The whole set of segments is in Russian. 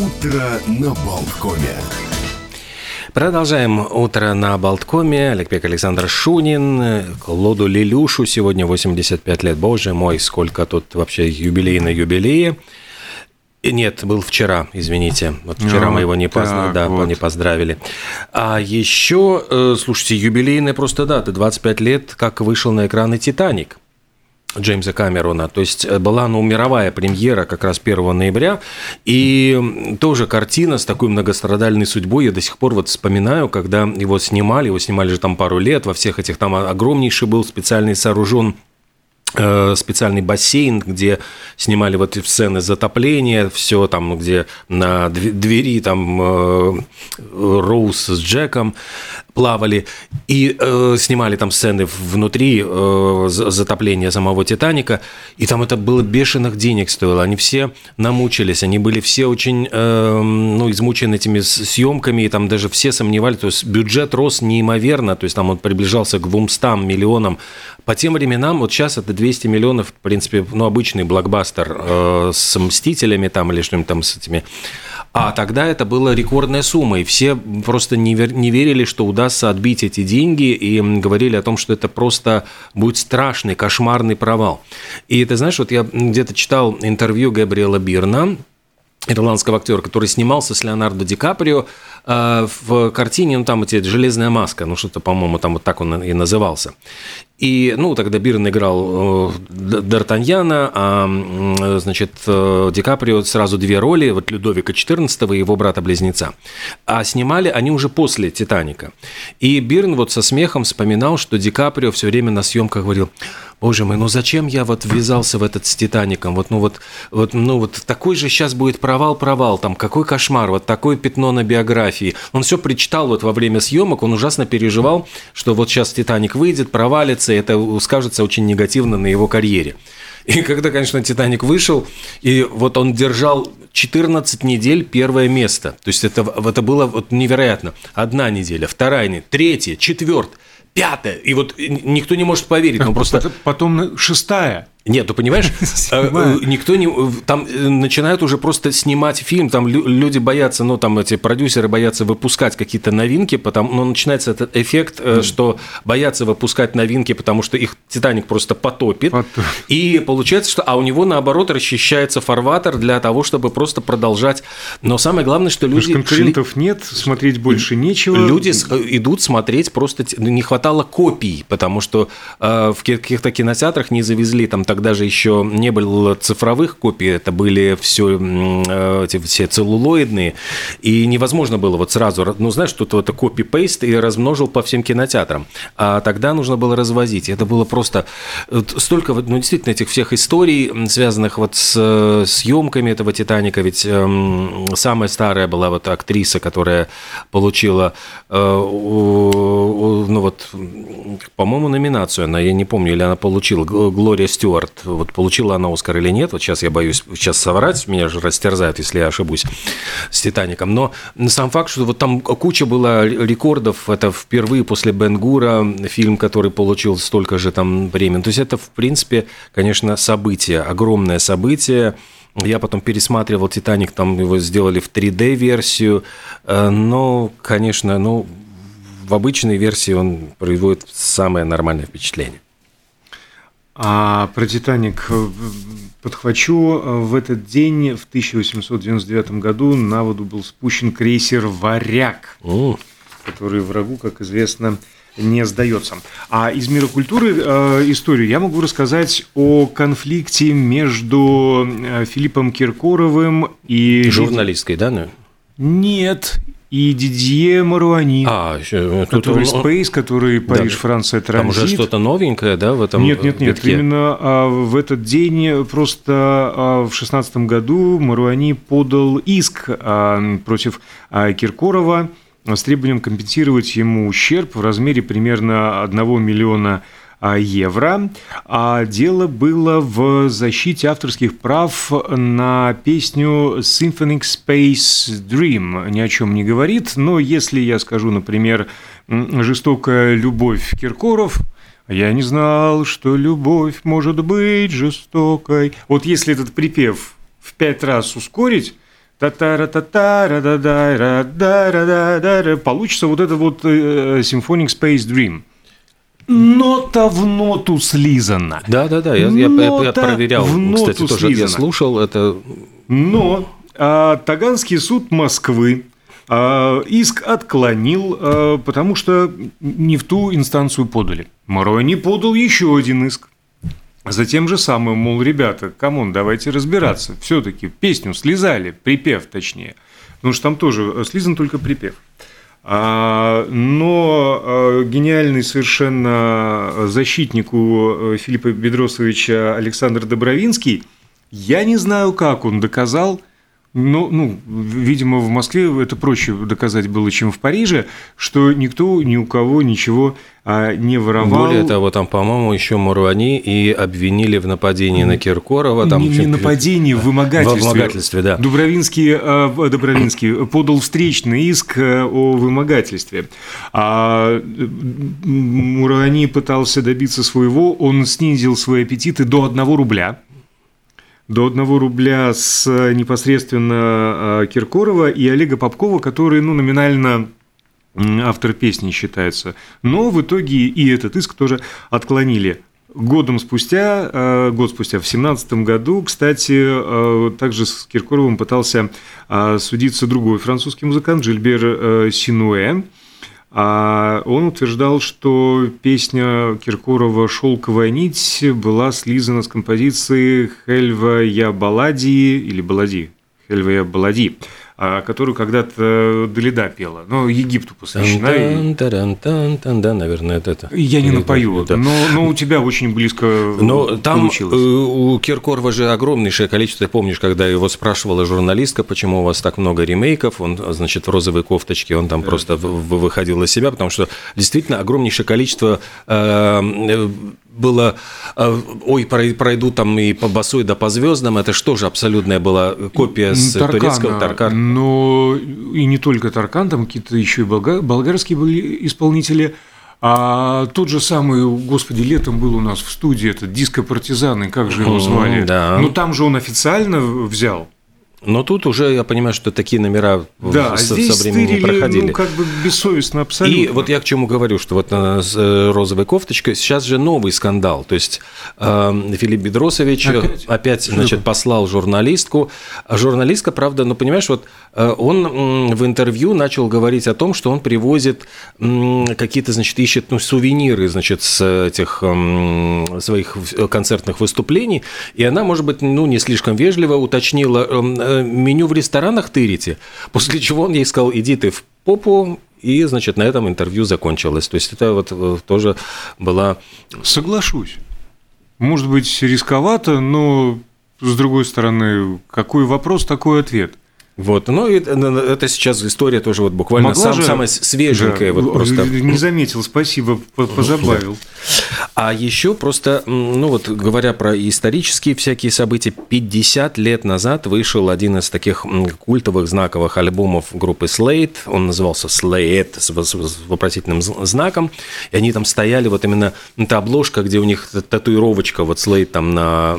Утро на Болткоме. Продолжаем утро на Болткоме. Олег Пек, Александр Шунин. Клоду Лилюшу сегодня 85 лет. Боже мой, сколько тут вообще юбилей на юбилее. Нет, был вчера, извините. Вот вчера А, мы его не, позна- так да, вот. не поздравили. А еще, э, слушайте, юбилейная просто дата. 25 лет, как вышел на экраны «Титаник». Джеймса Камерона. То есть э, была ну, мировая премьера как раз 1 ноября. И тоже картина с такой многострадальной судьбой. Я до сих пор вот вспоминаю, когда его снимали. Его снимали же там пару лет. Во всех этих там огромнейший был специальный сооружен специальный бассейн, где снимали вот сцены затопления, все там, где на дв- двери там э, Роуз с Джеком плавали, и э, снимали там сцены внутри э, за- затопления самого Титаника, и там это было бешеных денег стоило, они все намучились, они были все очень э, ну, измучены этими съемками, и там даже все сомневались, то есть бюджет рос неимоверно, то есть там он приближался к 200 миллионам. По тем временам, вот сейчас это 200 миллионов, в принципе, ну, обычный блокбастер э, с «Мстителями» там или что-нибудь там с этими. А тогда это была рекордная сумма, и все просто не, вер- не верили, что удастся отбить эти деньги, и говорили о том, что это просто будет страшный, кошмарный провал. И ты знаешь, вот я где-то читал интервью Габриэла Бирна, ирландского актера, который снимался с Леонардо Ди Каприо э, в картине, ну там эти «Железная маска», ну что-то, по-моему, там вот так он и назывался. И, ну, тогда Бирн играл э, Д'Артаньяна, а, м, значит, э, Ди Каприо сразу две роли, вот Людовика XIV и его брата-близнеца. А снимали они уже после «Титаника». И Бирн вот со смехом вспоминал, что Ди Каприо все время на съемках говорил, Боже мой, ну зачем я вот ввязался в этот с Титаником? Вот, ну вот, вот, ну вот такой же сейчас будет провал, провал, там какой кошмар, вот такое пятно на биографии. Он все причитал вот во время съемок, он ужасно переживал, что вот сейчас Титаник выйдет, провалится, и это скажется очень негативно на его карьере. И когда, конечно, Титаник вышел, и вот он держал 14 недель первое место. То есть это, это было вот невероятно. Одна неделя, вторая неделя, третья, четвертая, пятая. И вот никто не может поверить. Ну, просто Потом- шестая. Нет, ты понимаешь, э, Седьмая. э, никто не... Там э, начинают уже просто снимать фильм, там лю- люди боятся, ну, там эти продюсеры боятся выпускать какие-то новинки, потому, ну, начинается этот эффект, э, что боятся выпускать новинки, потому что их «Титаник» просто потопит. И получается, что... А у него, наоборот, расчищается фарватер для того, чтобы просто продолжать. Но самое главное, что Потому люди... шли- конкурентов нет, смотреть больше нечего. Люди идут смотреть просто не хватало копий, потому что э, в ки- каких-то кинотеатрах не завезли, там тогда же еще не было цифровых копий, это были все эти все целлулоидные, и невозможно было вот сразу, ра- ну знаешь, тут это копи-пейст и размножил по всем кинотеатрам, а тогда нужно было развозить, это было просто э, столько, ну действительно этих всех историй, связанных вот с э, съемками этого Титаника, ведь эм, самая старая была вот актриса, которая получила, э, ну вот, по-моему, номинацию она, я не помню, или она получила, Глория Стюарт, вот получила она Оскар или нет, вот сейчас я боюсь сейчас соврать, меня же растерзают, если я ошибусь с Титаником, но сам факт, что вот там куча была рекордов, это впервые после Бенгура фильм, который получил столько же там премий, то есть это, в принципе, конечно, событие, огромное событие, я потом пересматривал «Титаник», там его сделали в 3D-версию, э, но, конечно, ну, в обычной версии он производит самое нормальное впечатление. А про «Титаник» э, подхвачу. В этот день, в 1899 году, на воду был спущен крейсер «Варяг», М, который врагу, как известно, не сдается. А из мира культуры э, историю я могу рассказать о конфликте между э, Филиппом Киркоровым и... Журналисткой, да? ну? Нет, и Дидье Маруани. А, тут который он- Space, который Париж, Франция, Там транзит. уже что-то новенькое, да, в этом Нет, нет, нет. витке? Именно а, в этот день просто а, в шестнадцатом году Маруани подал иск а, против а, Киркорова с требованием компенсировать ему ущерб в размере примерно 1 миллиона а, евро. А дело было в защите авторских прав на песню Symphonic Space Dream. Ни о чем не говорит, но если я скажу, например, «Жестокая любовь Киркоров», я не знал, что любовь может быть жестокой. Вот если этот припев в пять раз ускорить, Получится вот это вот Symphonic Space Dream. Нота в ноту слизана. Да, да, да. Я, я, я, я проверял. В Кстати, тоже слизана. я слушал это. Но а, Таганский суд Москвы а, иск отклонил, а, потому что не в ту инстанцию подали. Морони подал еще один иск. С тем же самым, мол, ребята, come on, давайте разбираться. Все-таки песню слизали, припев точнее. Потому что там тоже слизан только припев. А, но а, гениальный совершенно защитник у Филиппа Бедросовича Александр Добровинский, я не знаю, как он доказал, ну, ну, видимо, в Москве это проще доказать было, чем в Париже, что никто ни у кого ничего а, не воровал. Более того, там, по-моему, еще Муруани и обвинили в нападении на Киркорова. Там, не, не нападении, в вымогательстве. В вымогательстве, да. Дубровинский, а, Добровинский подал встречный иск э, о вымогательстве. А Муруани пытался добиться своего, он снизил свои аппетиты до 1 рубля до 1 рубля с э, непосредственно э, Киркорова и Олега Попкова, который ну, номинально автор песни считается. Но в итоге и этот иск тоже отклонили. Годом спустя, э, год спустя, в 2017 году, кстати, также с Киркоровым пытался судиться другой французский музыкант Жильбер Синуэ. А он утверждал, что песня Киркорова «Шелковая нить» была слизана с композиции «Хельва я балади» или «Балади», «Хельва я балади», которую когда-то Далида пела, но Египту посвящена. Да, наверное, это. Я не напою, да. но, но у тебя очень близко Но там получилось. Э, у Киркорова же огромнейшее количество, ты помнишь, когда его спрашивала журналистка, почему у вас так много ремейков, он, значит, в розовой кофточке, он там да. просто выходил из себя, потому что действительно огромнейшее количество э, было, э, ой, пройду там и по босой да по звездам, это что же абсолютная была копия с Таркана, турецкого Таркана. Но и не только Таркан, там какие-то еще и болгарские были исполнители. А тот же самый, господи, летом был у нас в студии этот диско-партизаны, как же его звали? Да. Ну там же он официально взял. Но тут уже я понимаю, что такие номера да, со, здесь со временем стырили, проходили. Ну, как бы бессовестно абсолютно. И вот я к чему говорю, что вот с э, розовой кофточкой сейчас же новый скандал. То есть э, Филипп Бедросович опять, опять значит, послал журналистку. А журналистка, правда, ну понимаешь, вот э, он в интервью начал говорить о том, что он привозит какие-то, значит, ищет ну, сувениры, значит, с этих своих концертных выступлений. И она, может быть, ну не слишком вежливо уточнила Э, меню в ресторанах тырите. После чего он ей сказал, иди ты в попу, и, значит, на этом интервью закончилось. То есть это вот э, тоже была... Соглашусь. Может быть, рисковато, но, с другой стороны, какой вопрос, такой ответ. Вот, ну и это сейчас история тоже вот буквально сам, же... самая свеженькая. Да, вот просто. Не заметил, спасибо, позабавил. А еще просто, ну вот говоря про исторические всякие события, 50 лет назад вышел один из таких культовых знаковых альбомов группы Slate, он назывался Slate с вопросительным знаком, и они там стояли, вот именно эта обложка, где у них татуировочка, вот Slate там на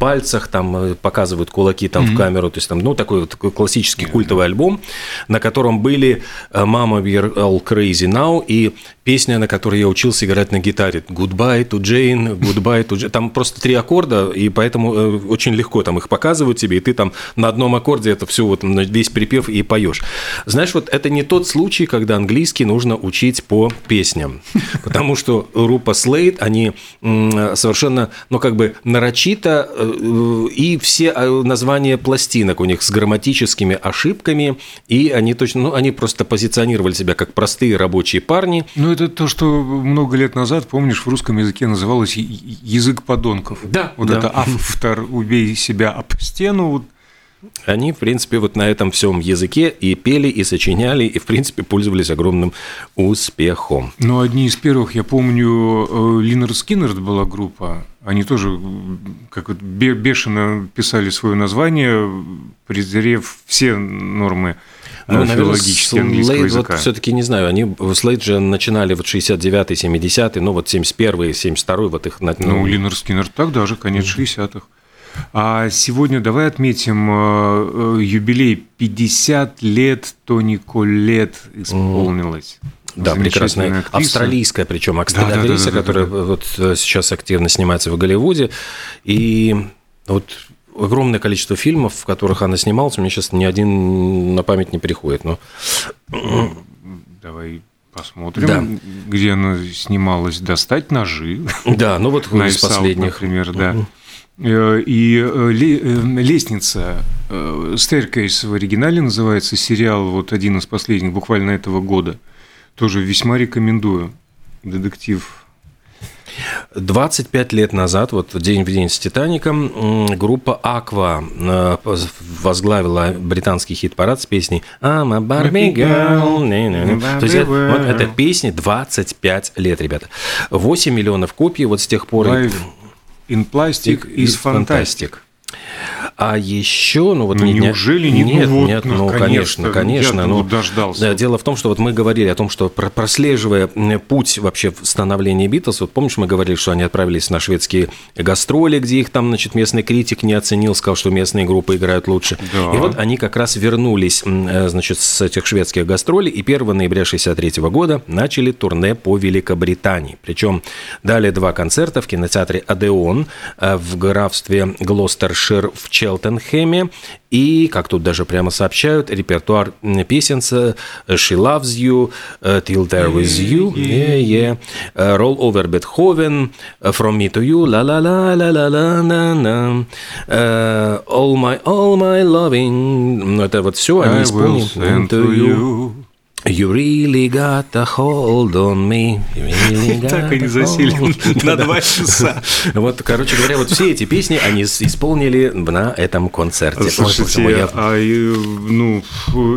пальцах, там э, показывают кулаки там mm-hmm. в камеру, то есть там, ну, такой такой классический культовый альбом, на котором были «Mama, we're all crazy now» и песня, на которой я учился играть на гитаре «Goodbye to Jane», «Goodbye to Jane». Там просто три аккорда, и поэтому э, очень легко там их показывают тебе, и ты там на одном аккорде это все, вот весь припев и поешь. Знаешь, вот это не тот случай, когда английский нужно учить по песням, потому что группа Slade, они совершенно, ну, как бы нарочито, э, и все э, названия пластинок у них с грамматикой грамматическими ошибками, и они точно, ну, они просто позиционировали себя как простые рабочие парни. Ну, это то, что много лет назад, помнишь, в русском языке называлось язык подонков. Да. Вот да. это автор «убей себя об стену», вот они, в принципе, вот на этом всем языке и пели, и сочиняли, и, в принципе, пользовались огромным успехом. Ну, одни из первых, я помню, Линер Скиннерд была группа, они тоже как вот бешено писали свое название, презрев все нормы ну, филологические английского Slade, языка. Вот все-таки не знаю, они Слейд же начинали вот 69-й, 70-й, ну вот 71-й, 72-й, вот их... Ну, ну Линер Скиннер тогда же, конец 60-х. А сегодня давай отметим э, юбилей 50 лет Тони Коллет исполнилось. Да, прекрасная актриса. австралийская, причем актриса, да, да, да, которая да, да, да. вот сейчас активно снимается в Голливуде. И вот огромное количество фильмов, в которых она снималась, мне сейчас ни один на память не приходит. Но... Давай посмотрим, да. где она снималась. «Достать ножи». Да, ну вот из последних. Например, да. Э, и э, э, лестница, Staircase в оригинале называется, сериал, вот один из последних, буквально этого года. Тоже весьма рекомендую. Детектив 25 лет назад, вот день в день с «Титаником», группа «Аква» возглавила британский хит-парад с песней «I'm a Barbie girl». То есть вот этой песне 25 лет, ребята. 8 миллионов копий вот с тех пор. Life in Plastic is fantastic. А еще, ну вот ну, неужели не нет, ну, вот, нет, ну конечно, конечно, ну дождался. Дело в том, что вот мы говорили о том, что прослеживая путь вообще становления Битлз, вот помнишь, мы говорили, что они отправились на шведские гастроли, где их там, значит, местный критик не оценил, сказал, что местные группы играют лучше. Да. И вот они как раз вернулись, э, значит, с этих шведских гастролей и 1 ноября 63 года начали турне по Великобритании. Причем дали два концерта в кинотеатре Адеон э, в графстве Глостершир в Челси Челтенхэме. И, как тут даже прямо сообщают, репертуар песен «She Loves You», «Till There With You», yeah, yeah. «Roll Over Beethoven», «From Me To You», «La La La La La La La La», «All My All My Loving». Это вот все они исполнили. You really got a hold on me. Так они засели на два часа. Вот, короче говоря, вот все эти песни они исполнили на этом концерте. Слушайте, а ну,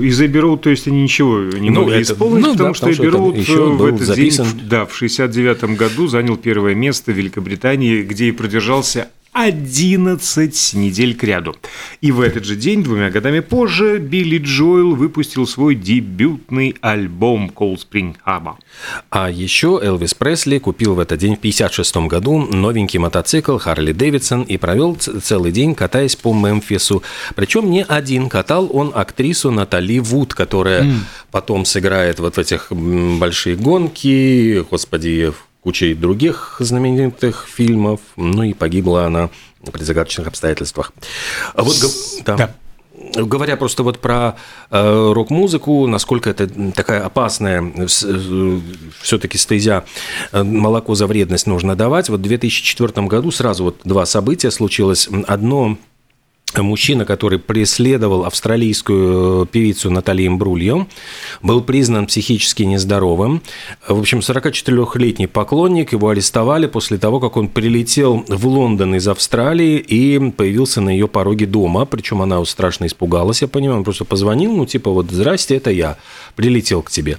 из Road, то есть они ничего не ну, могли исполнить, ну потому что Abbey Road в этот день, да, в 69 году занял первое место в Великобритании, где и продержался 11 недель к ряду. И в этот же день, двумя годами позже, Билли Джоэл выпустил свой дебютный альбом «Cold Spring Harbor». А еще Элвис Пресли купил в этот день в 1956 году новенький мотоцикл Харли Дэвидсон и провел целый день, катаясь по Мемфису. Причем не один, катал он актрису Натали Вуд, которая mm. потом сыграет вот в этих большие гонки, господи, кучей других знаменитых фильмов, ну и погибла она при загадочных обстоятельствах. А вот, да. да. Говоря просто вот про э, рок-музыку, насколько это такая опасная э, все-таки стезя, э, молоко за вредность нужно давать. Вот в 2004 году сразу вот два события случилось. Одно мужчина, который преследовал австралийскую певицу Натали Имбрульо, был признан психически нездоровым. В общем, 44-летний поклонник, его арестовали после того, как он прилетел в Лондон из Австралии и появился на ее пороге дома. Причем она страшно испугалась, я понимаю, он просто позвонил, ну типа вот «Здрасте, это я, прилетел к тебе».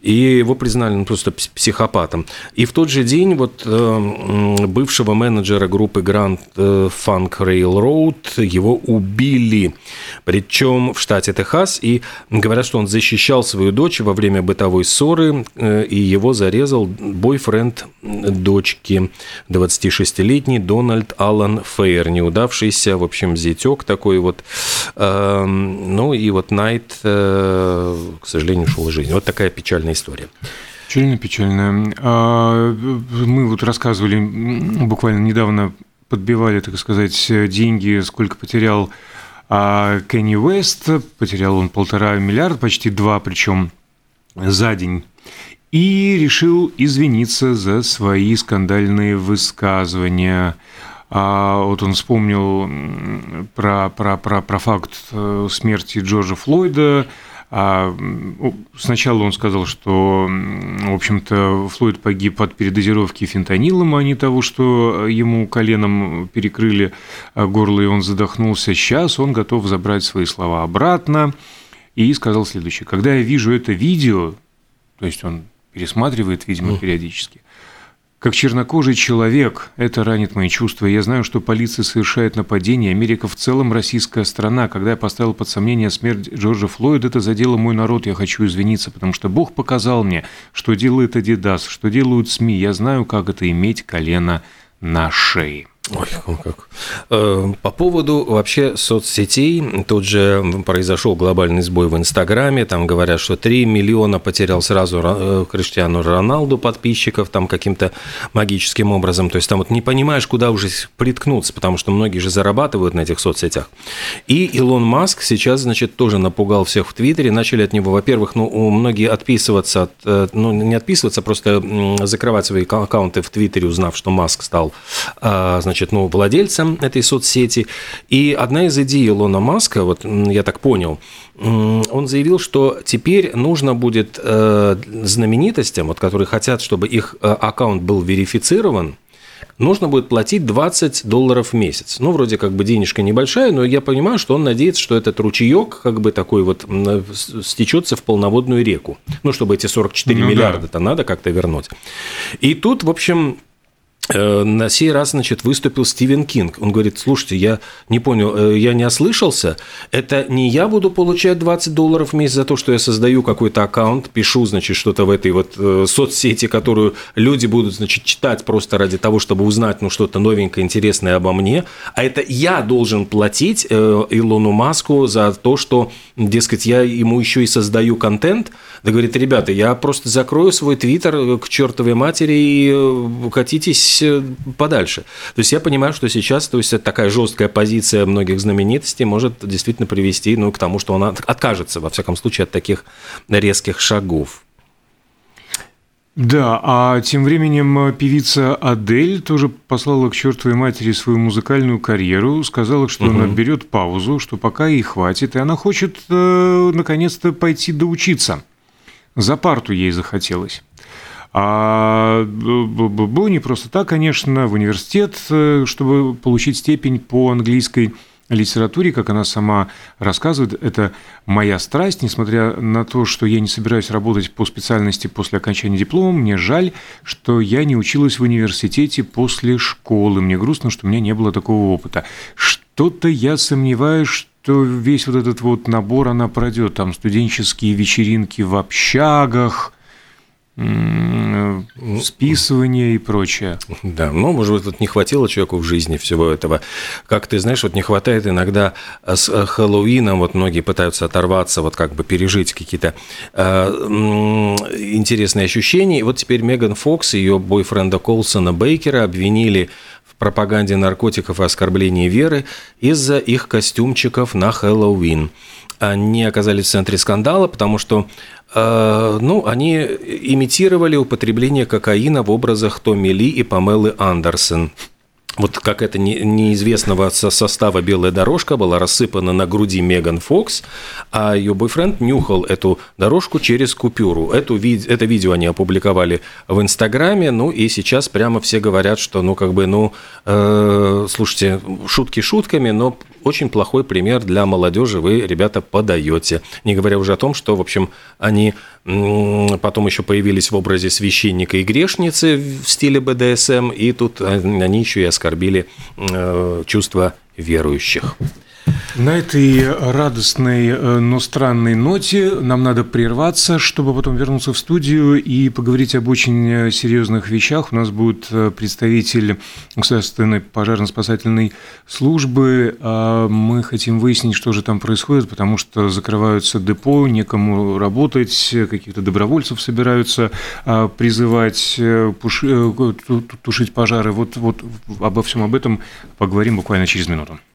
И его признали ну, просто психопатом. И в тот же день вот э, бывшего менеджера группы Grand Funk Railroad, его его убили. Причем в штате Техас. И говорят, что он защищал свою дочь во время бытовой ссоры, э, и его зарезал бойфренд дочки, 26-летний Дональд Аллан Фейер, неудавшийся, в общем, зятек такой вот. Эм, ну и вот Найт, э, к сожалению, ушел из жизни. Вот такая печальная история. Печально, печально. А, мы вот рассказывали буквально недавно подбивали, так сказать, деньги, сколько потерял а Кенни Уэст. Потерял он полтора миллиарда, почти два, причем за день. И решил извиниться за свои скандальные высказывания. А вот он вспомнил про, про, про, про факт э, смерти Джорджа Флойда, сначала он сказал, что, в общем-то, Флойд погиб от передозировки фентанилом, а не того, что ему коленом перекрыли горло, и он задохнулся. Сейчас он готов забрать свои слова обратно. И сказал следующее. Когда я вижу это видео, то есть он пересматривает, видимо, периодически, как чернокожий человек, это ранит мои чувства. Я знаю, что полиция совершает нападение. Америка в целом российская страна. Когда я поставил под сомнение смерть Джорджа Флойда, это задело мой народ. Я хочу извиниться, потому что Бог показал мне, что делает Адидас, что делают СМИ. Я знаю, как это иметь колено на шее. Ой, как. Э, по поводу вообще соцсетей, тут же произошел глобальный сбой в Инстаграме, там говорят, что 3 миллиона потерял сразу э, Криштиану Роналду подписчиков, там каким-то магическим образом, то есть там вот не понимаешь, куда уже приткнуться, потому что многие же зарабатывают на этих соцсетях. И Илон Маск сейчас, значит, тоже напугал всех в Твиттере, начали от него, во-первых, ну, многие отписываться, от, э, ну, не отписываться, просто закрывать свои аккаунты в Твиттере, узнав, что Маск стал, значит, значит, ну, владельцем этой соцсети. И одна из идей Илона Маска, вот я так понял, он заявил, что теперь нужно будет э, знаменитостям, вот, которые хотят, чтобы их э, аккаунт был верифицирован, нужно будет платить 20 долларов в месяц. Ну, вроде как бы денежка небольшая, но я понимаю, что он надеется, что этот ручеек как бы такой вот стечется в полноводную реку. Ну, чтобы эти 44 ну, миллиарда-то да. надо как-то вернуть. И тут, в общем, Э, на сей раз, значит, выступил Стивен Кинг. Он говорит, слушайте, я не понял, э, я не ослышался, это не я буду получать 20 долларов в месяц за то, что я создаю какой-то аккаунт, пишу, значит, что-то в этой вот э, соцсети, которую люди будут, значит, читать просто ради того, чтобы узнать, ну, что-то новенькое, интересное обо мне, а это я должен платить Илону Маску за то, что, дескать, я ему еще и создаю контент, да говорит, ребята, я просто закрою свой твиттер к чертовой матери и катитесь Э, подальше. То есть я понимаю, что сейчас то есть, такая жесткая позиция многих знаменитостей может действительно привести ну, к тому, что он откажется, во всяком случае, от таких резких шагов. Да, а тем временем э, певица Адель тоже послала к чертовой матери свою музыкальную карьеру, сказала, что угу. она берет паузу, что пока ей хватит, и она хочет э, наконец-то пойти доучиться. За парту ей захотелось. А не просто так, конечно, в университет, э, чтобы получить степень по английской литературе, как она сама рассказывает, это моя страсть, несмотря на то, что я не собираюсь работать по специальности после окончания диплома, мне жаль, что я не училась в университете после школы, мне грустно, что у меня не было такого опыта. Что-то я сомневаюсь, что весь вот этот вот набор она пройдет, там студенческие вечеринки в общагах – списывание и прочее. Да, ну, может быть, тут не хватило человеку в жизни всего этого. Как ты знаешь, вот не хватает иногда с э, Хэллоуином, вот многие пытаются оторваться, вот как бы пережить какие-то э, интересные ощущения. И вот теперь Меган Фокс и ее бойфренда Колсона Бейкера обвинили пропаганде наркотиков и оскорблении веры из-за их костюмчиков на Хэллоуин. Они оказались в центре скандала, потому что э, ну, они имитировали употребление кокаина в образах Томми Ли и Памелы Андерсон вот как это неизвестного состава белая дорожка была рассыпана на груди Меган Фокс, а ее бойфренд нюхал эту дорожку через купюру. Эту, это видео они опубликовали в Инстаграме, ну и сейчас прямо все говорят, что, ну, как бы, ну, э, слушайте, шутки шутками, но очень плохой пример для молодежи вы, ребята, подаете. Не говоря уже о том, что, в общем, они потом еще появились в образе священника и грешницы в стиле БДСМ, и тут они еще и оскорбили э, чувства верующих. На этой радостной, э, но странной ноте нам надо прерваться, чтобы потом вернуться в студию и поговорить об очень э, серьезных вещах. У нас будет э, представитель Государственной пожарно-спасательной службы. А мы хотим выяснить, что же там происходит, потому что закрываются депо, некому работать, каких-то добровольцев собираются а, призывать тушить пожары. Вот, вот обо всем об этом поговорим буквально через минуту.